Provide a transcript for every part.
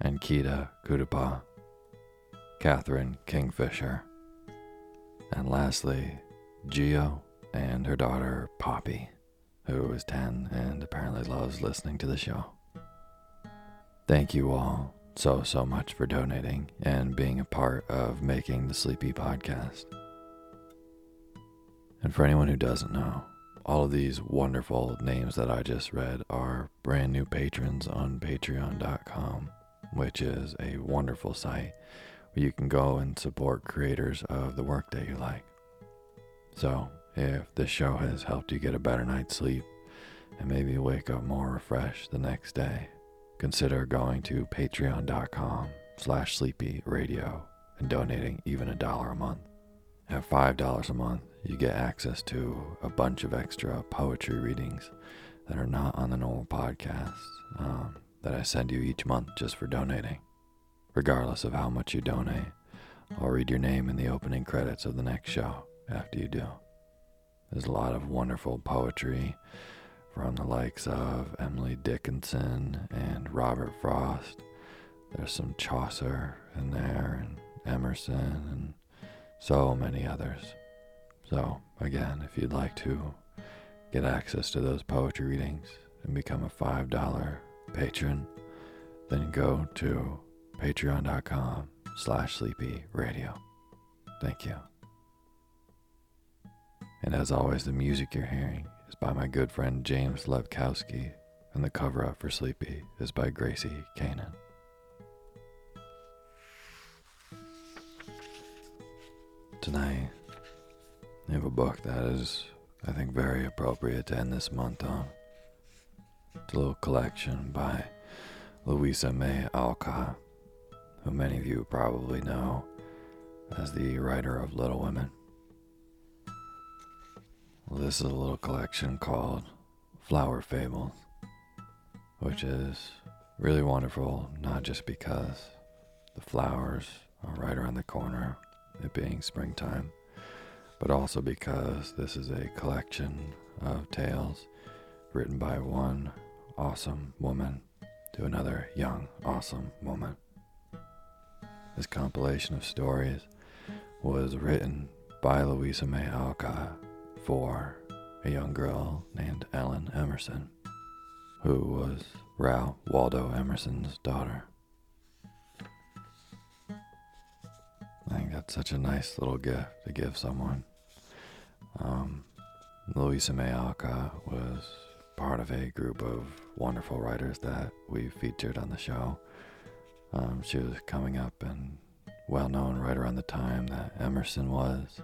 and Kita Kudapa, Catherine Kingfisher, and lastly, Geo and her daughter Poppy, who is 10 and apparently loves listening to the show. Thank you all so, so much for donating and being a part of making the Sleepy Podcast. And for anyone who doesn't know, all of these wonderful names that I just read are brand new patrons on patreon.com which is a wonderful site where you can go and support creators of the work that you like. So, if this show has helped you get a better night's sleep and maybe wake up more refreshed the next day, consider going to patreon.com slash sleepy radio and donating even a dollar a month. At $5 a month, you get access to a bunch of extra poetry readings that are not on the normal podcast. Um, that I send you each month just for donating. Regardless of how much you donate, I'll read your name in the opening credits of the next show after you do. There's a lot of wonderful poetry from the likes of Emily Dickinson and Robert Frost. There's some Chaucer in there, and Emerson, and so many others. So, again, if you'd like to get access to those poetry readings and become a $5 patron, then go to patreon.com slash sleepy radio. Thank you. And as always, the music you're hearing is by my good friend James Lepkowski, and the cover up for Sleepy is by Gracie Kanan. Tonight, I have a book that is, I think, very appropriate to end this month on. Little collection by Louisa May Alcott, who many of you probably know as the writer of Little Women. This is a little collection called Flower Fables, which is really wonderful, not just because the flowers are right around the corner, it being springtime, but also because this is a collection of tales written by one awesome woman to another young, awesome woman. This compilation of stories was written by Louisa May Alcott for a young girl named Ellen Emerson, who was Ralph Waldo Emerson's daughter. I think that's such a nice little gift to give someone. Um, Louisa May Alcott was part of a group of wonderful writers that we featured on the show. Um, she was coming up and well known right around the time that Emerson was,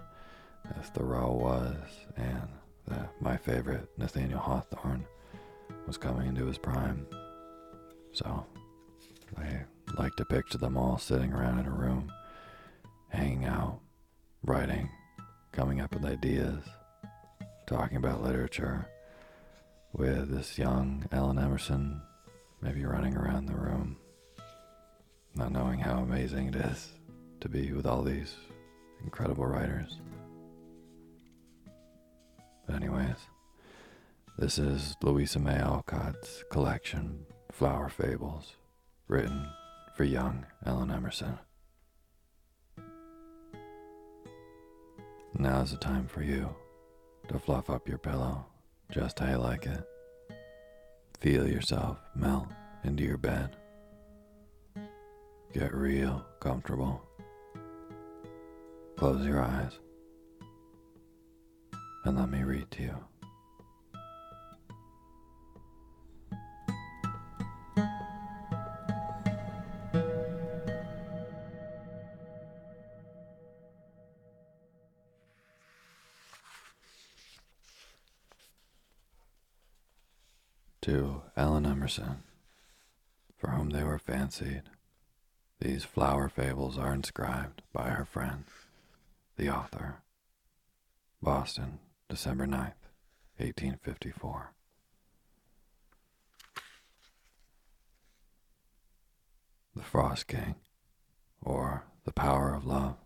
that Thoreau was, and that my favorite, Nathaniel Hawthorne, was coming into his prime. So I like to picture them all sitting around in a room, hanging out, writing, coming up with ideas, talking about literature with this young Ellen Emerson maybe running around the room, not knowing how amazing it is to be with all these incredible writers. But, anyways, this is Louisa May Alcott's collection, Flower Fables, written for young Ellen Emerson. Now's the time for you to fluff up your pillow just how you like it. Feel yourself melt into your bed. Get real comfortable. Close your eyes and let me read to you. Emerson, for whom they were fancied. These flower fables are inscribed by her friend, the author. Boston, December 9th, 1854. The Frost King, or The Power of Love.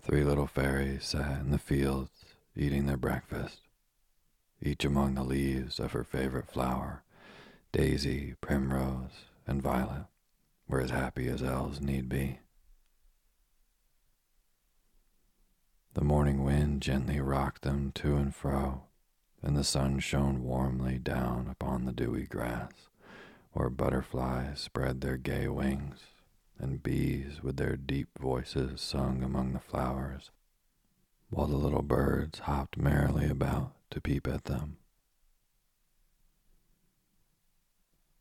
Three little fairies sat in the fields eating their breakfast each among the leaves of her favorite flower, daisy, primrose, and violet, were as happy as elves need be. The morning wind gently rocked them to and fro, and the sun shone warmly down upon the dewy grass, where butterflies spread their gay wings, and bees with their deep voices sung among the flowers, while the little birds hopped merrily about to peep at them.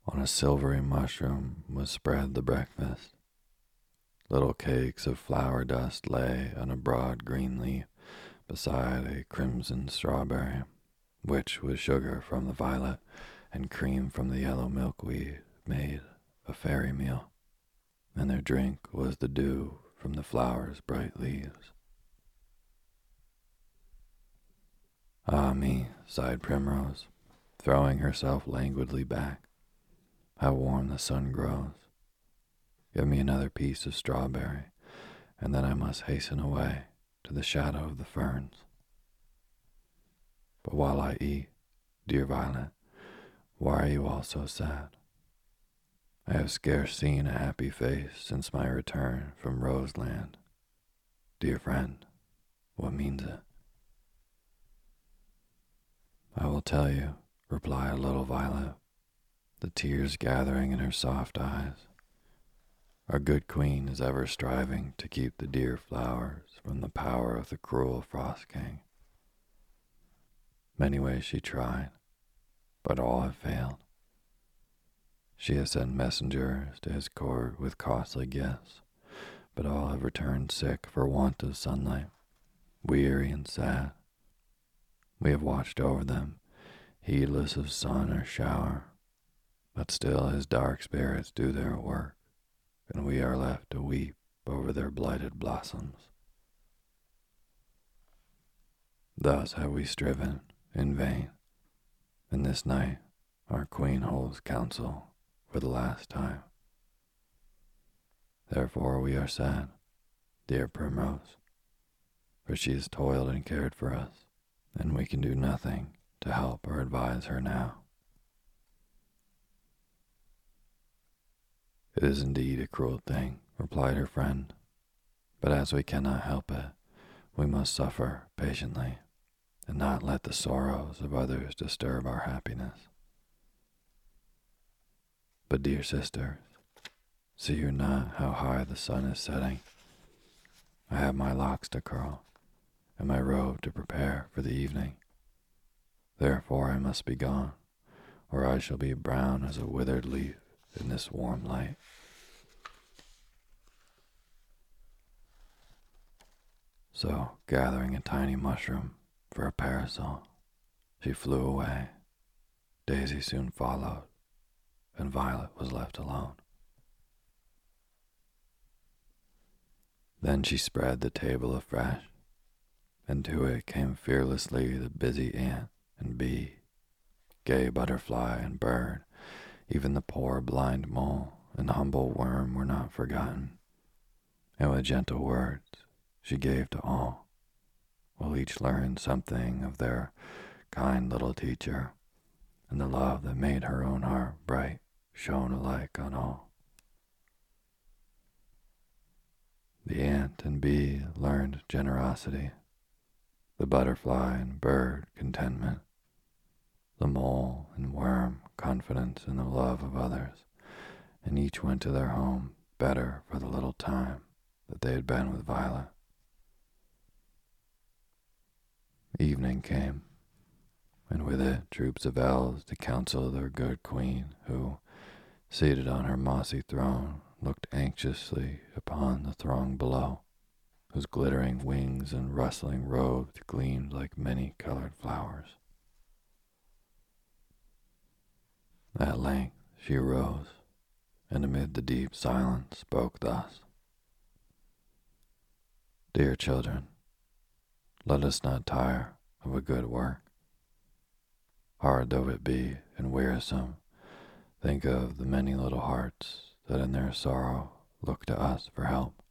On a silvery mushroom was spread the breakfast. Little cakes of flower dust lay on a broad green leaf beside a crimson strawberry, which with sugar from the violet and cream from the yellow milkweed made a fairy meal, and their drink was the dew from the flower's bright leaves. Ah me, sighed Primrose, throwing herself languidly back. How warm the sun grows. Give me another piece of strawberry, and then I must hasten away to the shadow of the ferns. But while I eat, dear Violet, why are you all so sad? I have scarce seen a happy face since my return from Roseland. Dear friend, what means it? I will tell you, replied little Violet, the tears gathering in her soft eyes. Our good queen is ever striving to keep the dear flowers from the power of the cruel Frost King. Many ways she tried, but all have failed. She has sent messengers to his court with costly gifts, but all have returned sick for want of sunlight, weary and sad. We have watched over them, heedless of sun or shower, but still his dark spirits do their work, and we are left to weep over their blighted blossoms. Thus have we striven in vain, and this night our queen holds council for the last time. Therefore we are sad, dear Primrose, for she has toiled and cared for us, and we can do nothing to help or advise her now. It is indeed a cruel thing, replied her friend, but as we cannot help it, we must suffer patiently and not let the sorrows of others disturb our happiness. But, dear sisters, see you not how high the sun is setting? I have my locks to curl, and my robe to prepare for the evening. Therefore I must be gone, or I shall be brown as a withered leaf in this warm light. So, gathering a tiny mushroom for a parasol, she flew away. Daisy soon followed, and Violet was left alone. Then she spread the table afresh, and to it came fearlessly the busy ant and bee, gay butterfly and bird, even the poor blind mole and humble worm were not forgotten. And with gentle words she gave to all, while each learned something of their kind little teacher, and the love that made her own heart bright shone alike on all. The ant and bee learned generosity, the butterfly and bird contentment, the mole and worm confidence in the love of others, and each went to their home better for the little time that they had been with Violet. Evening came, and with it troops of elves to counsel their good queen, who, seated on her mossy throne, looked anxiously upon the throng below, whose glittering wings and rustling robes gleamed like many colored flowers. At length she rose, and amid the deep silence spoke thus Dear children, let us not tire of a good work. Hard though it be and wearisome, Think of the many little hearts that in their sorrow look to us for help.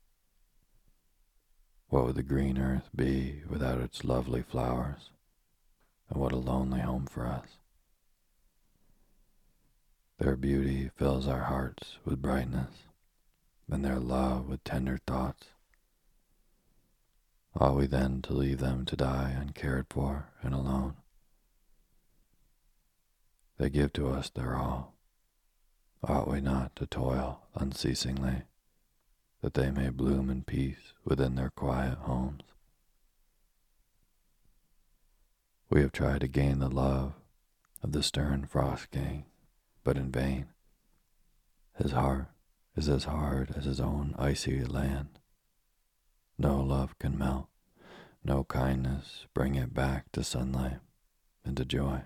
What would the green earth be without its lovely flowers? And what a lonely home for us. Their beauty fills our hearts with brightness, and their love with tender thoughts. Ought we then to leave them to die uncared for and alone? They give to us their all Ought we not to toil unceasingly, that they may bloom in peace within their quiet homes? We have tried to gain the love of the stern frost king, but in vain. His heart is as hard as his own icy land. No love can melt, no kindness bring it back to sunlight and to joy.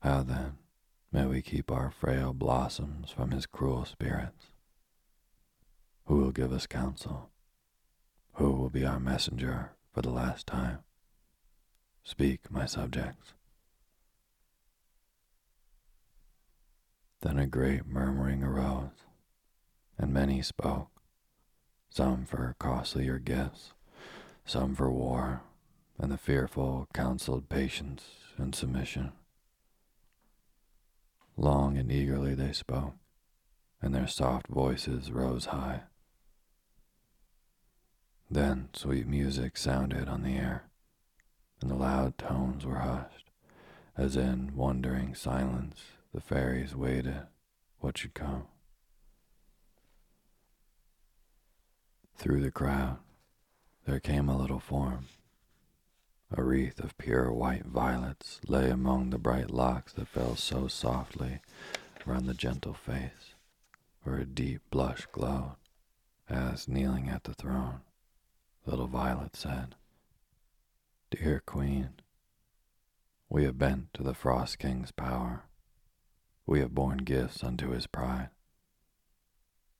How then May we keep our frail blossoms from his cruel spirits. Who will give us counsel? Who will be our messenger for the last time? Speak, my subjects. Then a great murmuring arose, and many spoke, some for costlier gifts, some for war, and the fearful counseled patience and submission. Long and eagerly they spoke, and their soft voices rose high. Then sweet music sounded on the air, and the loud tones were hushed, as in wondering silence the fairies waited what should come. Through the crowd, there came a little form. A wreath of pure white violets lay among the bright locks that fell so softly around the gentle face, where a deep blush glowed, as, kneeling at the throne, little Violet said, Dear Queen, we have bent to the Frost King's power. We have borne gifts unto his pride.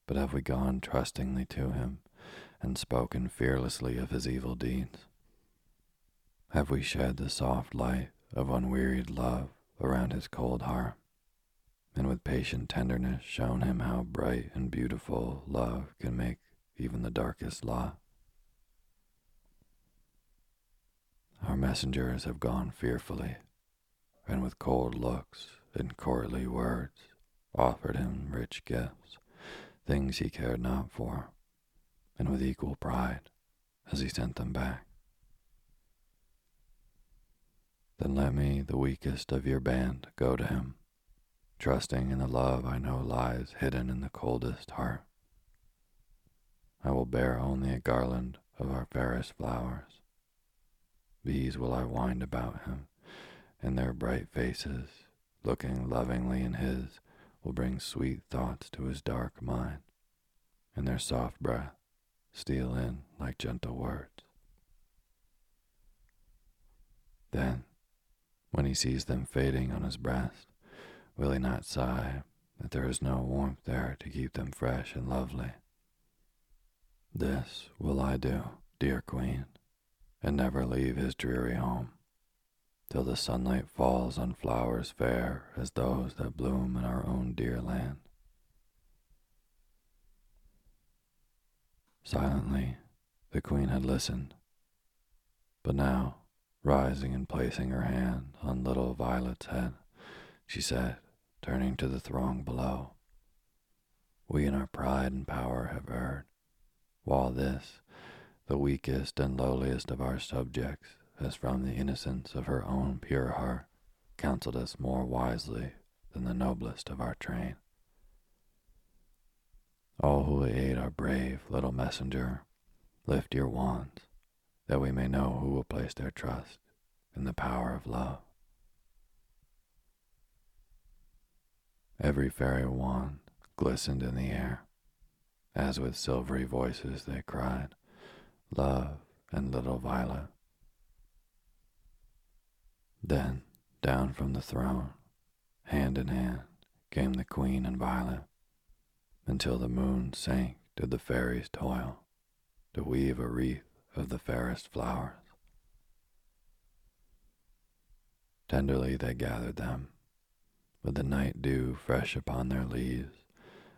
But have we gone trustingly to him and spoken fearlessly of his evil deeds? Have we shed the soft light of unwearied love around his cold heart, and with patient tenderness shown him how bright and beautiful love can make even the darkest lot? Our messengers have gone fearfully, and with cold looks and courtly words offered him rich gifts, things he cared not for, and with equal pride as he sent them back. Then let me, the weakest of your band, go to him, trusting in the love I know lies hidden in the coldest heart. I will bear only a garland of our fairest flowers. These will I wind about him, and their bright faces, looking lovingly in his, will bring sweet thoughts to his dark mind, and their soft breath steal in like gentle words. Then when he sees them fading on his breast, will he not sigh that there is no warmth there to keep them fresh and lovely? This will I do, dear queen, and never leave his dreary home, till the sunlight falls on flowers fair as those that bloom in our own dear land. Silently, the queen had listened, but now Rising and placing her hand on little Violet's head, she said, turning to the throng below, We in our pride and power have erred, while this, the weakest and lowliest of our subjects, as from the innocence of her own pure heart counseled us more wisely than the noblest of our train. All who aid our brave little messenger, lift your wands that we may know who will place their trust in the power of love. Every fairy wand glistened in the air, as with silvery voices they cried, Love and little Violet. Then, down from the throne, hand in hand, came the Queen and Violet, until the moon sank did the fairies toil to weave a wreath of the fairest flowers. Tenderly they gathered them, with the night dew fresh upon their leaves,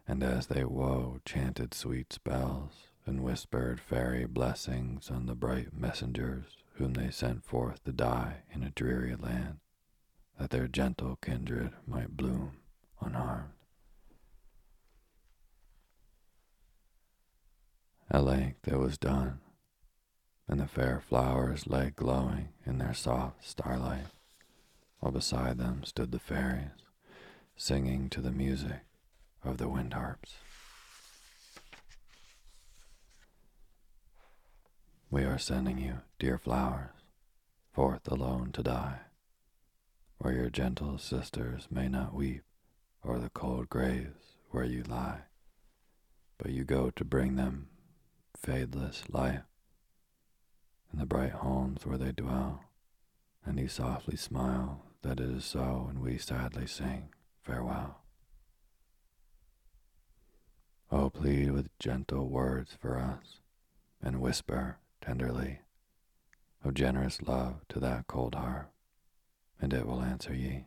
and as they wove, chanted sweet spells and whispered fairy blessings on the bright messengers whom they sent forth to die in a dreary land, that their gentle kindred might bloom unharmed. At length it was done, and the fair flowers lay glowing in their soft starlight, while beside them stood the fairies, singing to the music of the wind harps. We are sending you, dear flowers, forth alone to die, where your gentle sisters may not weep o'er the cold graves where you lie, but you go to bring them fadeless life in the bright homes where they dwell. And he softly smile that it is so, and we sadly sing farewell. Oh, plead with gentle words for us, and whisper tenderly of generous love to that cold heart, and it will answer ye.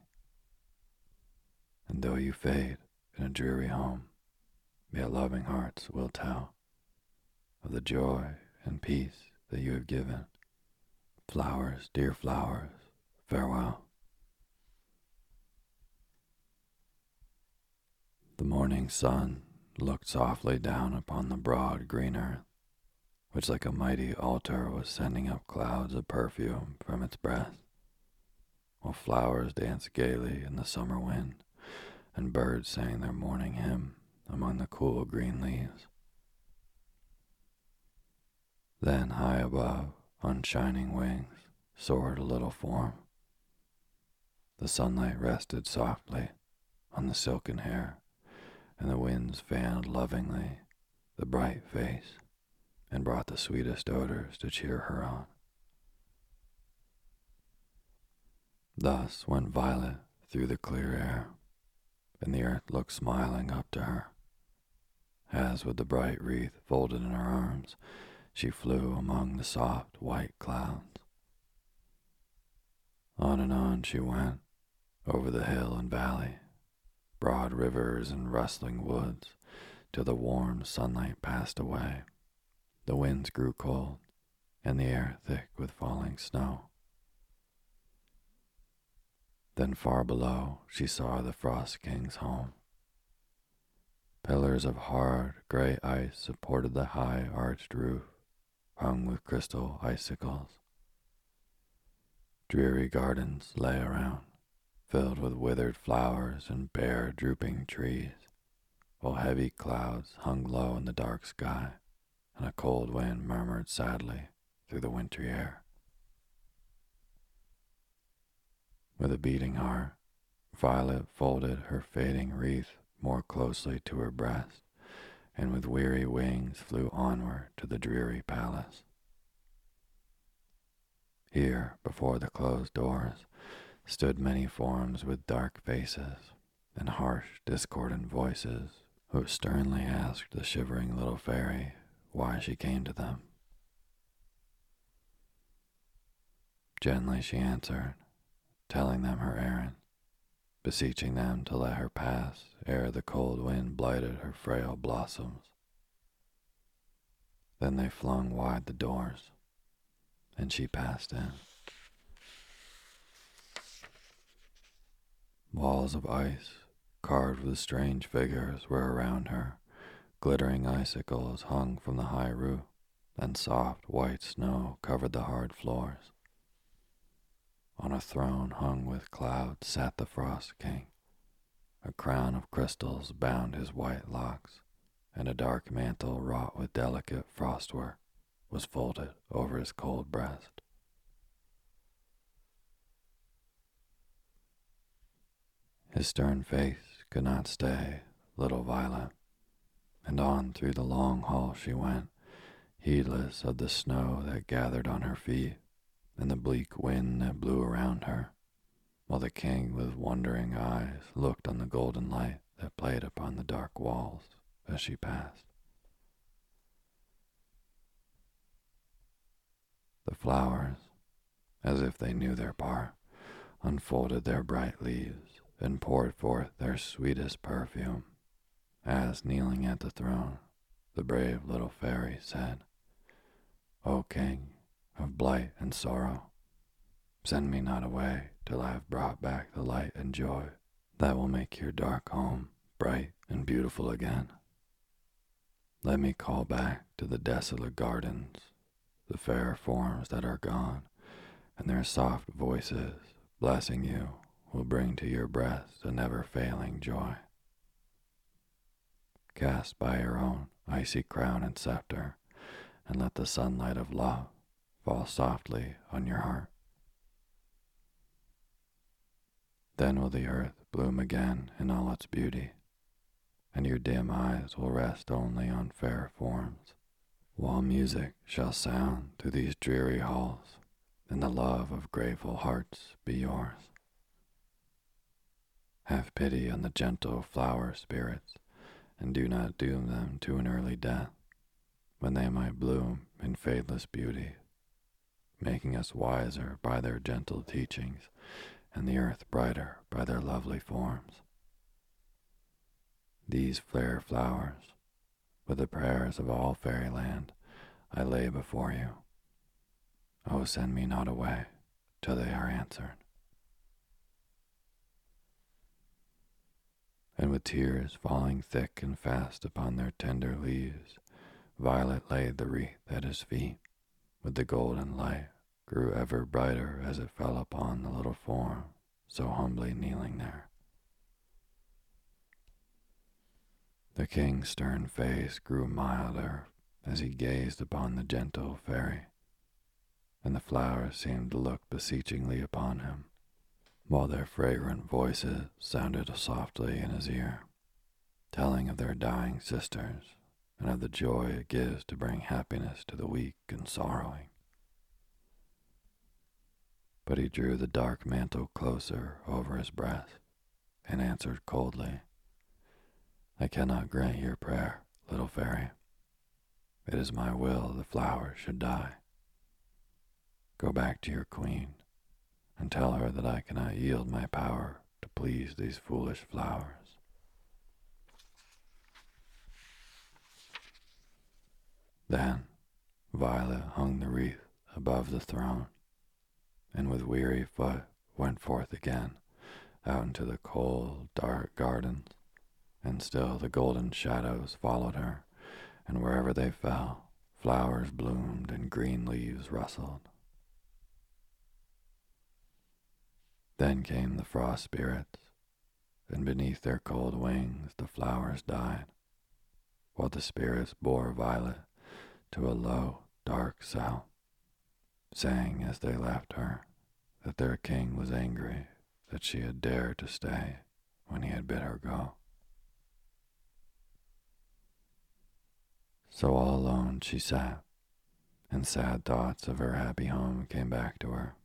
And though you fade in a dreary home, yet loving hearts will tell of the joy and peace that you have given. Flowers, dear flowers, farewell. The morning sun looked softly down upon the broad green earth, which like a mighty altar was sending up clouds of perfume from its breast, while flowers danced gaily in the summer wind, and birds sang their morning hymn among the cool green leaves. Then high above, on shining wings, soared a little form. The sunlight rested softly on the silken hair, and the winds fanned lovingly the bright face and brought the sweetest odors to cheer her on. Thus went Violet through the clear air, and the earth looked smiling up to her. As with the bright wreath folded in her arms, she flew among the soft white clouds. On and on she went, over the hill and valley, broad rivers and rustling woods, till the warm sunlight passed away. The winds grew cold, and the air thick with falling snow. Then far below she saw the Frost King's home. Pillars of hard gray ice supported the high arched roof, hung with crystal icicles. Dreary gardens lay around, filled with withered flowers and bare drooping trees, while heavy clouds hung low in the dark sky, and a cold wind murmured sadly through the wintry air. With a beating heart, Violet folded her fading wreath more closely to her breast, and with weary wings flew onward to the dreary palace. Here, before the closed doors, stood many forms with dark faces and harsh, discordant voices, who sternly asked the shivering little fairy why she came to them. Gently she answered, telling them her errand beseeching them to let her pass ere the cold wind blighted her frail blossoms. Then they flung wide the doors, and she passed in. Walls of ice, carved with strange figures, were around her. Glittering icicles hung from the high roof, and soft white snow covered the hard floors. On a throne hung with clouds sat the Frost King. A crown of crystals bound his white locks, and a dark mantle wrought with delicate frostwork was folded over his cold breast. His stern face could not stay little Violet, and on through the long hall she went, heedless of the snow that gathered on her feet and the bleak wind that blew around her, while the king with wondering eyes looked on the golden light that played upon the dark walls as she passed. The flowers, as if they knew their part, unfolded their bright leaves and poured forth their sweetest perfume, as kneeling at the throne, the brave little fairy said, O king, of blight and sorrow. Send me not away till I have brought back the light and joy that will make your dark home bright and beautiful again. Let me call back to the desolate gardens the fair forms that are gone, and their soft voices, blessing you, will bring to your breast a never failing joy. Cast by your own icy crown and scepter, and let the sunlight of love fall softly on your heart. Then will the earth bloom again in all its beauty, and your dim eyes will rest only on fair forms, while music shall sound through these dreary halls, and the love of grateful hearts be yours. Have pity on the gentle flower spirits, and do not doom them to an early death, when they might bloom in fadeless beauty making us wiser by their gentle teachings, and the earth brighter by their lovely forms. These fair flowers, with the prayers of all fairyland, I lay before you, Oh, send me not away till they are answered. And with tears falling thick and fast upon their tender leaves, Violet laid the wreath at his feet, with the golden light grew ever brighter as it fell upon the little form so humbly kneeling there. The king's stern face grew milder as he gazed upon the gentle fairy, and the flowers seemed to look beseechingly upon him, while their fragrant voices sounded softly in his ear, telling of their dying sisters and of the joy it gives to bring happiness to the weak and sorrowing. But he drew the dark mantle closer over his breast and answered coldly, I cannot grant your prayer, little fairy. It is my will the flowers should die. Go back to your queen and tell her that I cannot yield my power to please these foolish flowers. Then Violet hung the wreath above the throne, and with weary foot went forth again out into the cold, dark gardens, and still the golden shadows followed her, and wherever they fell, flowers bloomed and green leaves rustled. Then came the frost spirits, and beneath their cold wings the flowers died, while the spirits bore Violet to a low, dark cell, saying as they left her that their king was angry that she had dared to stay when he had bid her go. So all alone she sat, and sad thoughts of her happy home came back to her,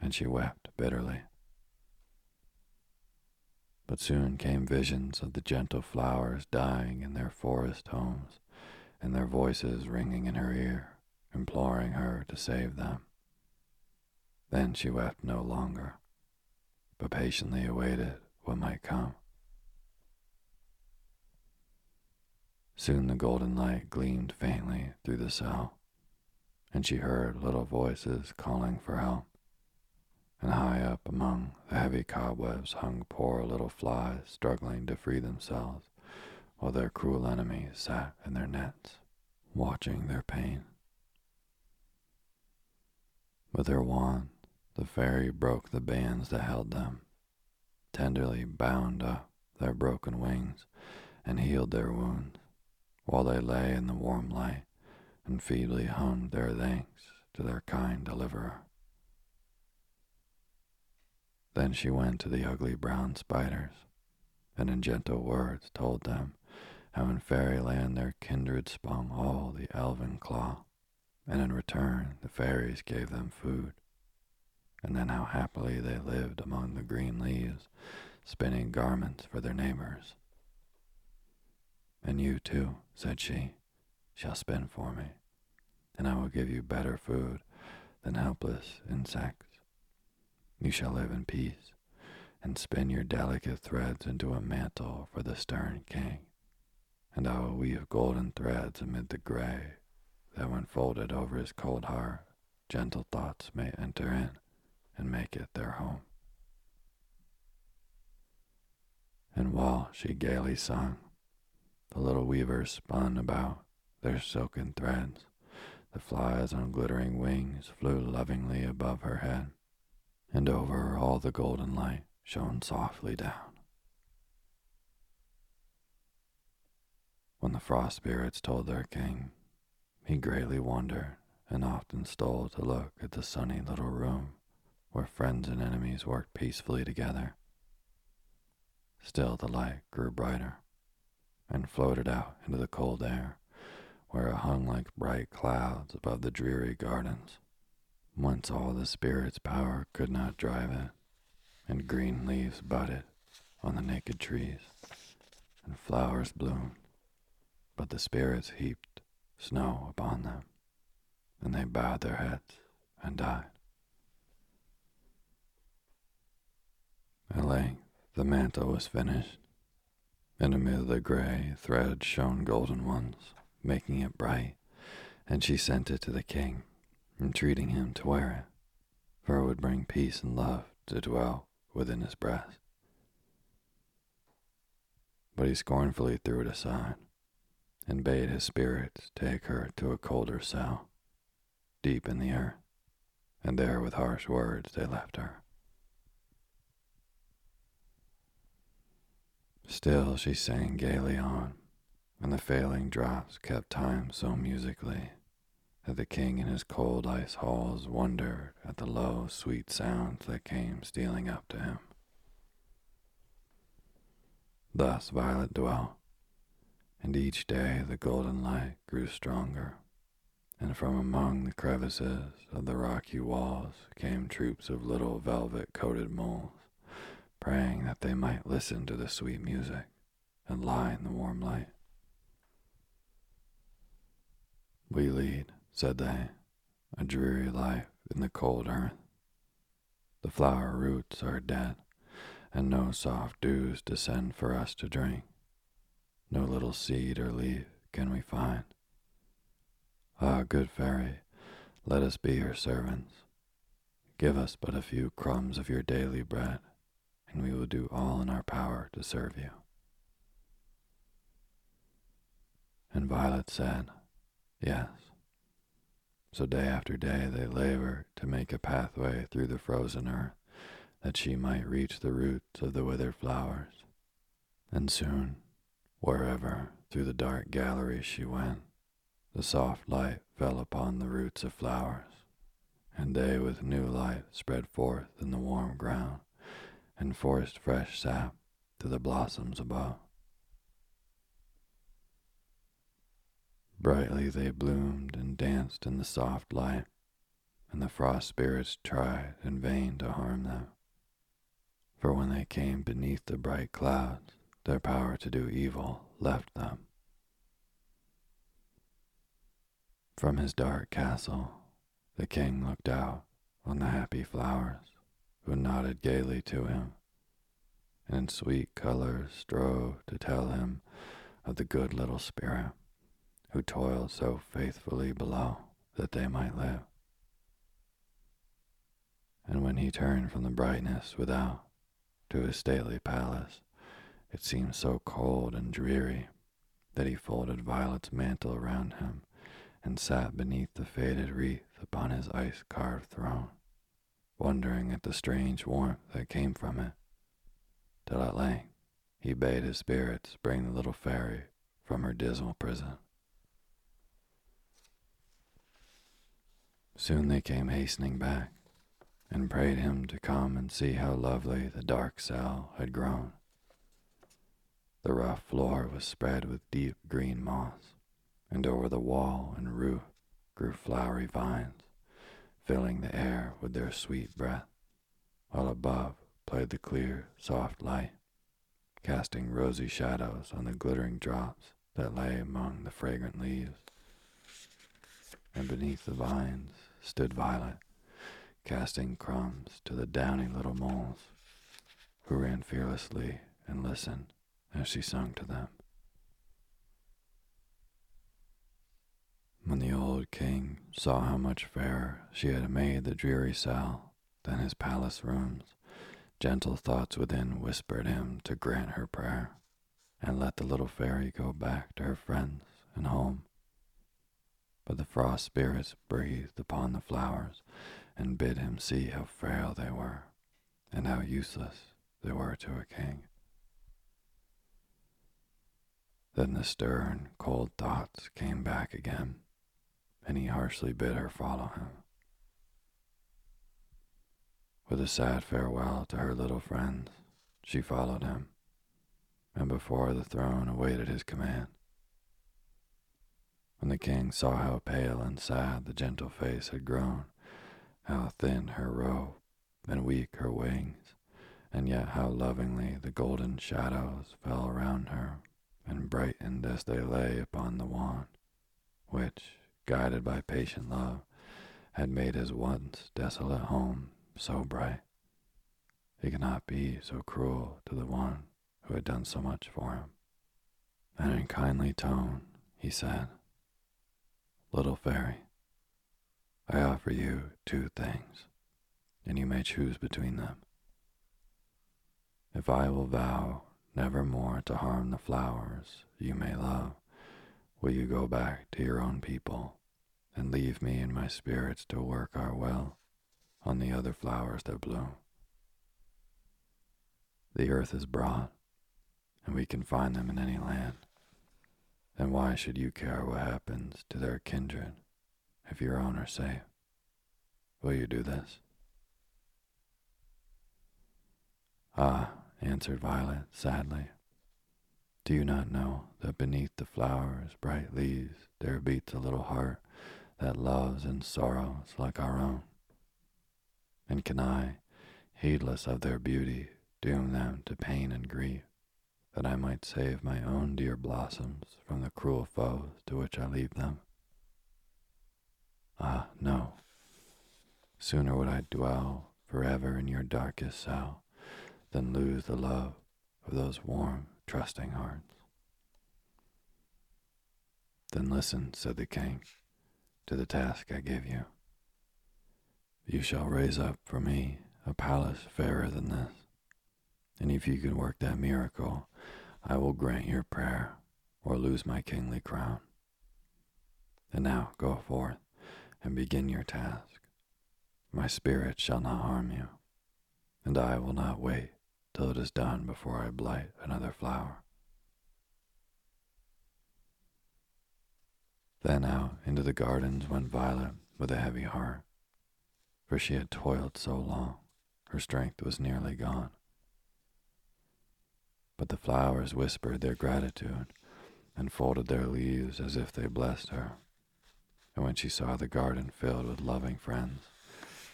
and she wept bitterly. But soon came visions of the gentle flowers dying in their forest homes, and their voices ringing in her ear, imploring her to save them. Then she wept no longer, but patiently awaited what might come. Soon the golden light gleamed faintly through the cell, and she heard little voices calling for help. And high up among the heavy cobwebs hung poor little flies struggling to free themselves while their cruel enemies sat in their nets, watching their pain. With her wand, the fairy broke the bands that held them, tenderly bound up their broken wings, and healed their wounds, while they lay in the warm light and feebly hummed their thanks to their kind deliverer. Then she went to the ugly brown spiders, and in gentle words told them how in fairyland their kindred spun all the elven claw, and in return the fairies gave them food, and then how happily they lived among the green leaves, spinning garments for their neighbors. And you too, said she, shall spin for me, and I will give you better food than helpless insects. You shall live in peace, and spin your delicate threads into a mantle for the stern king and I will weave golden threads amid the gray that when folded over his cold heart, gentle thoughts may enter in and make it their home. And while she gaily sung, the little weavers spun about their silken threads. The flies on glittering wings flew lovingly above her head, and over all the golden light shone softly down. When the frost spirits told their king, he greatly wondered and often stole to look at the sunny little room where friends and enemies worked peacefully together. Still the light grew brighter and floated out into the cold air where it hung like bright clouds above the dreary gardens, whence all the spirit's power could not drive it, and green leaves budded on the naked trees, and flowers bloomed but the spirits heaped snow upon them, and they bowed their heads and died. At length the mantle was finished, and amid the gray threads shone golden ones, making it bright, and she sent it to the king, entreating him to wear it, for it would bring peace and love to dwell within his breast. But he scornfully threw it aside and bade his spirits take her to a colder cell, deep in the earth, and there with harsh words they left her. Still she sang gaily on, and the failing drops kept time so musically that the king in his cold ice halls wondered at the low, sweet sounds that came stealing up to him. Thus Violet dwelt, and each day the golden light grew stronger, and from among the crevices of the rocky walls came troops of little velvet coated moles, praying that they might listen to the sweet music and lie in the warm light. We lead, said they, a dreary life in the cold earth. The flower roots are dead, and no soft dews descend for us to drink. No little seed or leaf can we find. Ah, good fairy, let us be your servants. Give us but a few crumbs of your daily bread, and we will do all in our power to serve you. And Violet said, Yes. So day after day they labor to make a pathway through the frozen earth, that she might reach the roots of the withered flowers. And soon, wherever through the dark galleries she went, the soft light fell upon the roots of flowers, and they with new life spread forth in the warm ground, and forced fresh sap to the blossoms above. Brightly they bloomed and danced in the soft light, and the frost spirits tried in vain to harm them. For when they came beneath the bright clouds, their power to do evil left them. From his dark castle, the king looked out on the happy flowers who nodded gaily to him, and in sweet colors strove to tell him of the good little spirit who toiled so faithfully below that they might live. And when he turned from the brightness without to his stately palace, it seemed so cold and dreary that he folded Violet's mantle around him and sat beneath the faded wreath upon his ice carved throne, wondering at the strange warmth that came from it, till at length he bade his spirits bring the little fairy from her dismal prison. Soon they came hastening back, and prayed him to come and see how lovely the dark cell had grown. The rough floor was spread with deep green moss, and over the wall and roof grew flowery vines, filling the air with their sweet breath, while above played the clear, soft light, casting rosy shadows on the glittering drops that lay among the fragrant leaves. And beneath the vines stood Violet, casting crumbs to the downy little moles, who ran fearlessly and listened as she sung to them. When the old king saw how much fairer she had made the dreary cell than his palace rooms, gentle thoughts within whispered him to grant her prayer and let the little fairy go back to her friends and home. But the frost spirits breathed upon the flowers and bid him see how frail they were and how useless they were to a king. Then the stern, cold thoughts came back again, and he harshly bid her follow him. With a sad farewell to her little friends, she followed him, and before the throne awaited his command. When the king saw how pale and sad the gentle face had grown, how thin her robe and weak her wings, and yet how lovingly the golden shadows fell around her and brightened as they lay upon the wand, which, guided by patient love, had made his once desolate home so bright. He could not be so cruel to the one who had done so much for him. And in kindly tone he said, Little fairy, I offer you two things, and you may choose between them. If I will vow never more to harm the flowers you may love, will you go back to your own people and leave me and my spirits to work our will on the other flowers that bloom? The earth is broad, and we can find them in any land. Then why should you care what happens to their kindred if your own are safe? Will you do this? Ah, answered Violet sadly. Do you not know that beneath the flower's bright leaves there beats a little heart that loves and sorrows like our own? And can I, heedless of their beauty, doom them to pain and grief, that I might save my own dear blossoms from the cruel foes to which I leave them? Ah, no. Sooner would I dwell forever in your darkest cell than lose the love of those warm, trusting hearts. Then listen, said the king, to the task I give you. You shall raise up for me a palace fairer than this, and if you can work that miracle, I will grant your prayer or lose my kingly crown. And now go forth and begin your task. My spirit shall not harm you, and I will not wait till it is done before I blight another flower. Then out into the gardens went Violet with a heavy heart, for she had toiled so long, her strength was nearly gone. But the flowers whispered their gratitude and folded their leaves as if they blessed her. And when she saw the garden filled with loving friends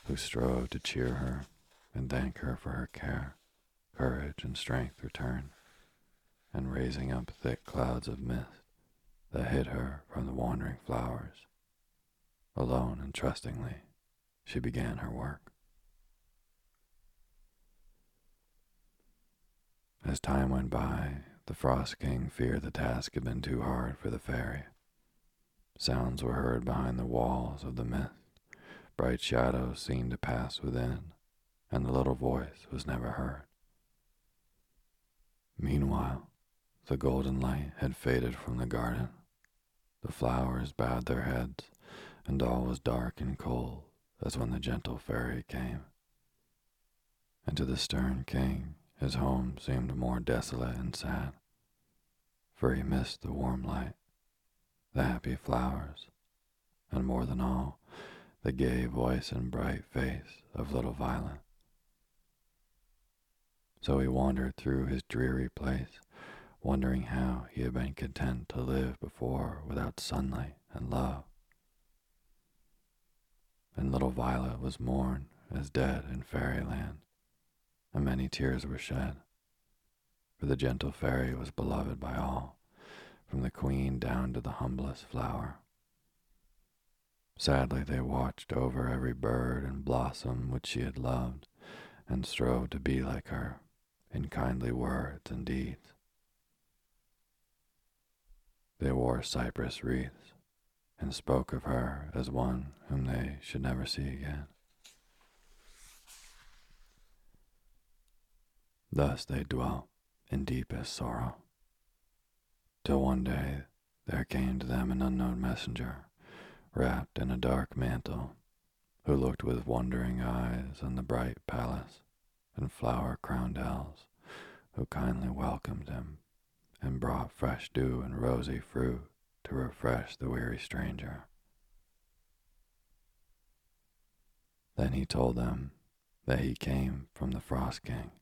who strove to cheer her and thank her for her care, courage and strength returned, and raising up thick clouds of mist that hid her from the wandering flowers, alone and trustingly, she began her work. As time went by, the Frost King feared the task had been too hard for the fairy. Sounds were heard behind the walls of the mist. Bright shadows seemed to pass within, and the little voice was never heard. Meanwhile, the golden light had faded from the garden. The flowers bowed their heads, and all was dark and cold as when the gentle fairy came. And to the stern king, his home seemed more desolate and sad, for he missed the warm light, the happy flowers, and more than all, the gay voice and bright face of little Violet. So he wandered through his dreary place, wondering how he had been content to live before without sunlight and love. And little Violet was mourned as dead in fairyland, and many tears were shed, for the gentle fairy was beloved by all, from the queen down to the humblest flower. Sadly they watched over every bird and blossom which she had loved, and strove to be like her in kindly words and deeds. They wore cypress wreaths and spoke of her as one whom they should never see again. Thus they dwelt in deepest sorrow, till one day there came to them an unknown messenger, wrapped in a dark mantle, who looked with wondering eyes on the bright palace and flower crowned elves who kindly welcomed him and brought fresh dew and rosy fruit to refresh the weary stranger. Then he told them that he came from the Frost King,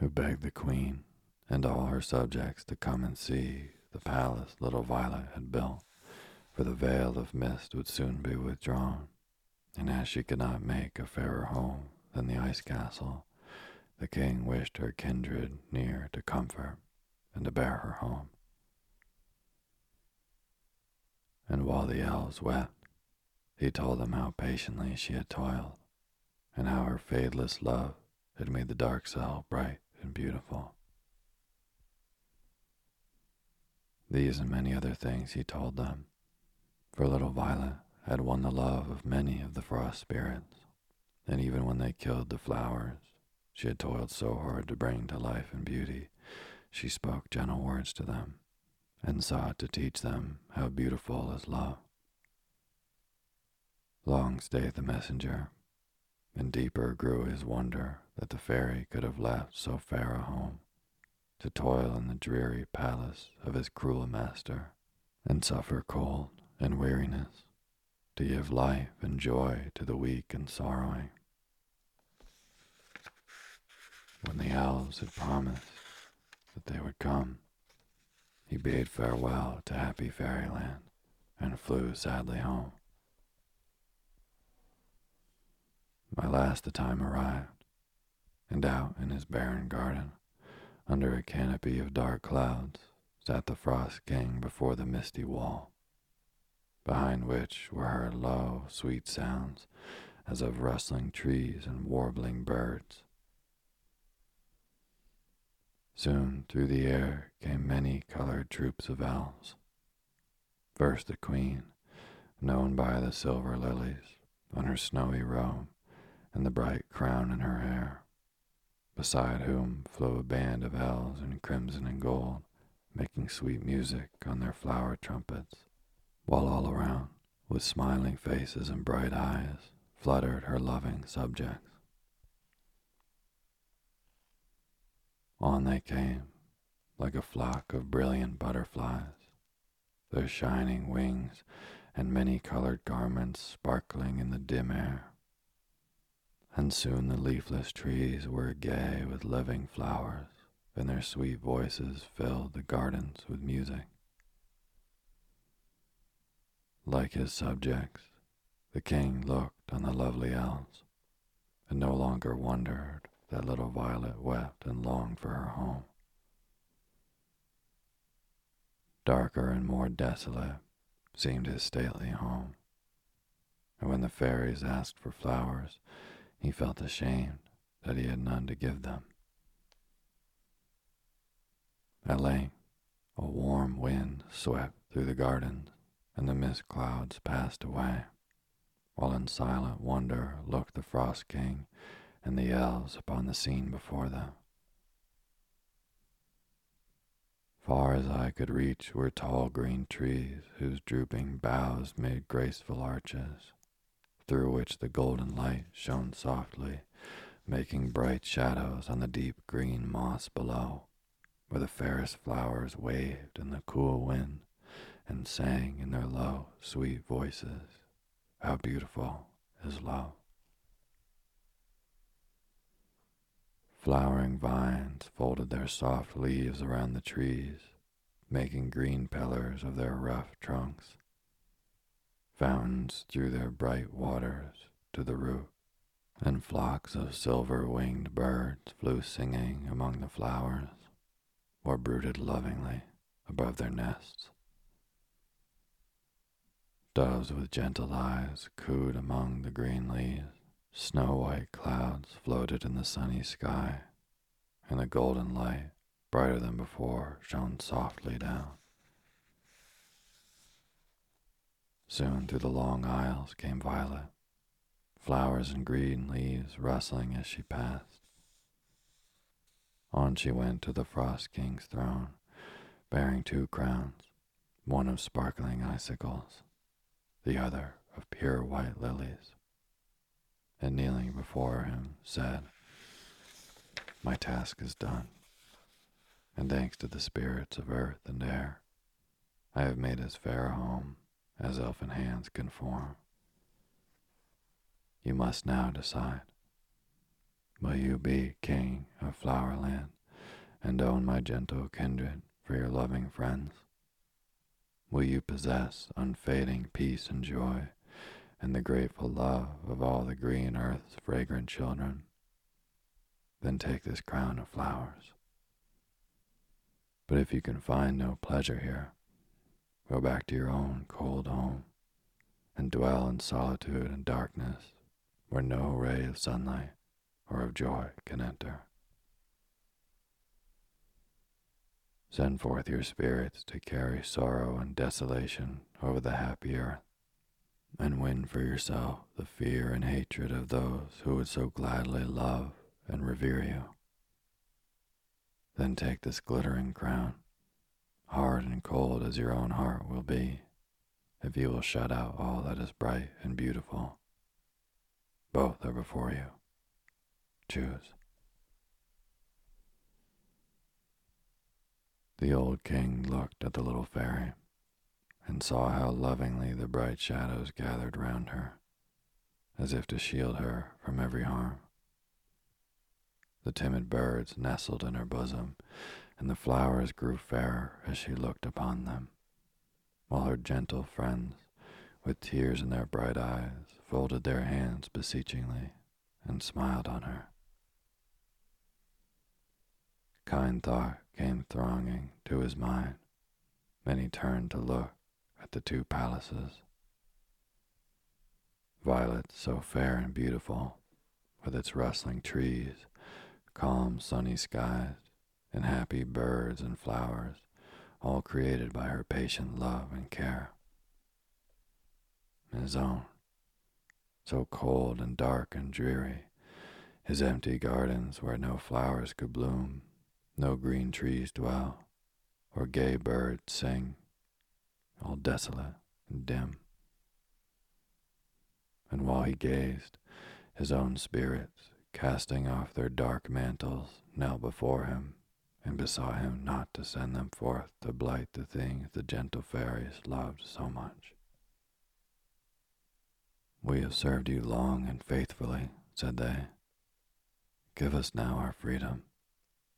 who begged the queen and all her subjects to come and see the palace little Violet had built, for the veil of mist would soon be withdrawn, and as she could not make a fairer home than the ice castle, the king wished her kindred near to comfort and to bear her home. And while the elves wept, he told them how patiently she had toiled, and how her fadeless love had made the dark cell bright and beautiful. These and many other things he told them, for little Violet had won the love of many of the frost spirits, and even when they killed the flowers she had toiled so hard to bring to life and beauty, she spoke gentle words to them and sought to teach them how beautiful is love. Long stayed the messenger, and deeper grew his wonder that the fairy could have left so fair a home to toil in the dreary palace of his cruel master and suffer cold and weariness to give life and joy to the weak and sorrowing. When the elves had promised that they would come, he bade farewell to happy fairyland and flew sadly home. My last the time arrived, and out in his barren garden, under a canopy of dark clouds, sat the Frost King before the misty wall, behind which were heard low, sweet sounds as of rustling trees and warbling birds. Soon through the air came many colored troops of elves. First the queen, known by the silver lilies on her snowy robe and the bright crown in her hair, beside whom flew a band of elves in crimson and gold, making sweet music on their flower trumpets, while all around, with smiling faces and bright eyes, fluttered her loving subjects. On they came, like a flock of brilliant butterflies, their shining wings and many colored garments sparkling in the dim air. And soon the leafless trees were gay with living flowers, and their sweet voices filled the gardens with music. Like his subjects, the king looked on the lovely elves, and no longer wondered that little Violet wept and longed for her home. Darker and more desolate seemed his stately home, and when the fairies asked for flowers, he felt ashamed that he had none to give them. At length, a warm wind swept through the gardens, and the mist clouds passed away, while in silent wonder looked the Frost King and the elves upon the scene before them. Far as I could reach were tall green trees whose drooping boughs made graceful arches, through which the golden light shone softly, making bright shadows on the deep green moss below, where the fairest flowers waved in the cool wind and sang in their low, sweet voices, How beautiful is love. Flowering vines folded their soft leaves around the trees, making green pillars of their rough trunks. Fountains drew their bright waters to the root, and flocks of silver winged birds flew singing among the flowers or brooded lovingly above their nests. Doves with gentle eyes cooed among the green leaves Snow white clouds floated in the sunny sky, and the golden light, brighter than before, shone softly down. Soon through the long aisles came Violet, flowers and green leaves rustling as she passed. On she went to the Frost King's throne, bearing two crowns, one of sparkling icicles, the other of pure white lilies and kneeling before him said, My task is done, and thanks to the spirits of earth and air, I have made as fair a home as elfin hands can form. You must now decide. Will you be king of Flowerland and own my gentle kindred for your loving friends? Will you possess unfading peace and joy and the grateful love of all the green earth's fragrant children, then take this crown of flowers. But if you can find no pleasure here, go back to your own cold home and dwell in solitude and darkness where no ray of sunlight or of joy can enter. Send forth your spirits to carry sorrow and desolation over the happy earth and win for yourself the fear and hatred of those who would so gladly love and revere you. Then take this glittering crown, hard and cold as your own heart will be, if you will shut out all that is bright and beautiful. Both are before you. Choose. The old king looked at the little fairy and saw how lovingly the bright shadows gathered round her, as if to shield her from every harm. The timid birds nestled in her bosom, and the flowers grew fairer as she looked upon them, while her gentle friends, with tears in their bright eyes, folded their hands beseechingly and smiled on her. Kind thought came thronging to his mind, and he turned to look at the two palaces. Violet, so fair and beautiful, with its rustling trees, calm sunny skies, and happy birds and flowers, all created by her patient love and care. His own, so cold and dark and dreary, his empty gardens where no flowers could bloom, no green trees dwell, or gay birds sing, all desolate and dim. And while he gazed, his own spirits, casting off their dark mantles, knelt before him and besought him not to send them forth to blight the things the gentle fairies loved so much. We have served you long and faithfully, said they. Give us now our freedom,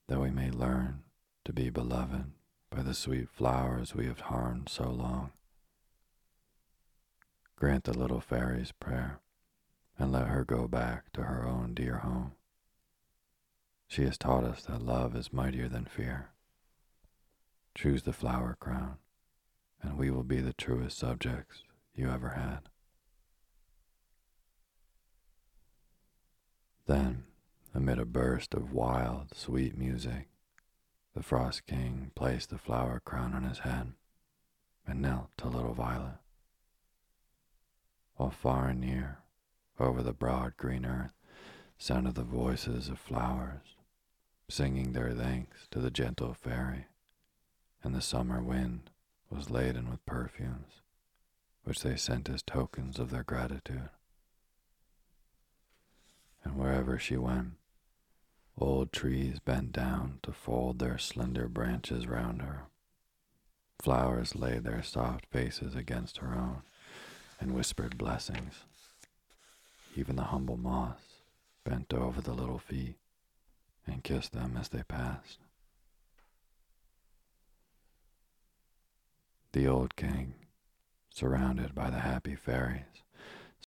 that we may learn to be beloved by the sweet flowers we have harmed so long. Grant the little fairy's prayer, and let her go back to her own dear home. She has taught us that love is mightier than fear. Choose the flower crown, and we will be the truest subjects you ever had. Then, amid a burst of wild, sweet music, the Frost King placed the flower crown on his head and knelt to little Violet. While far and near, over the broad green earth, sounded the voices of flowers, singing their thanks to the gentle fairy, and the summer wind was laden with perfumes, which they sent as tokens of their gratitude. And wherever she went, Old trees bent down to fold their slender branches round her. Flowers laid their soft faces against her own and whispered blessings. Even the humble moss bent over the little feet and kissed them as they passed. The old king, surrounded by the happy fairies,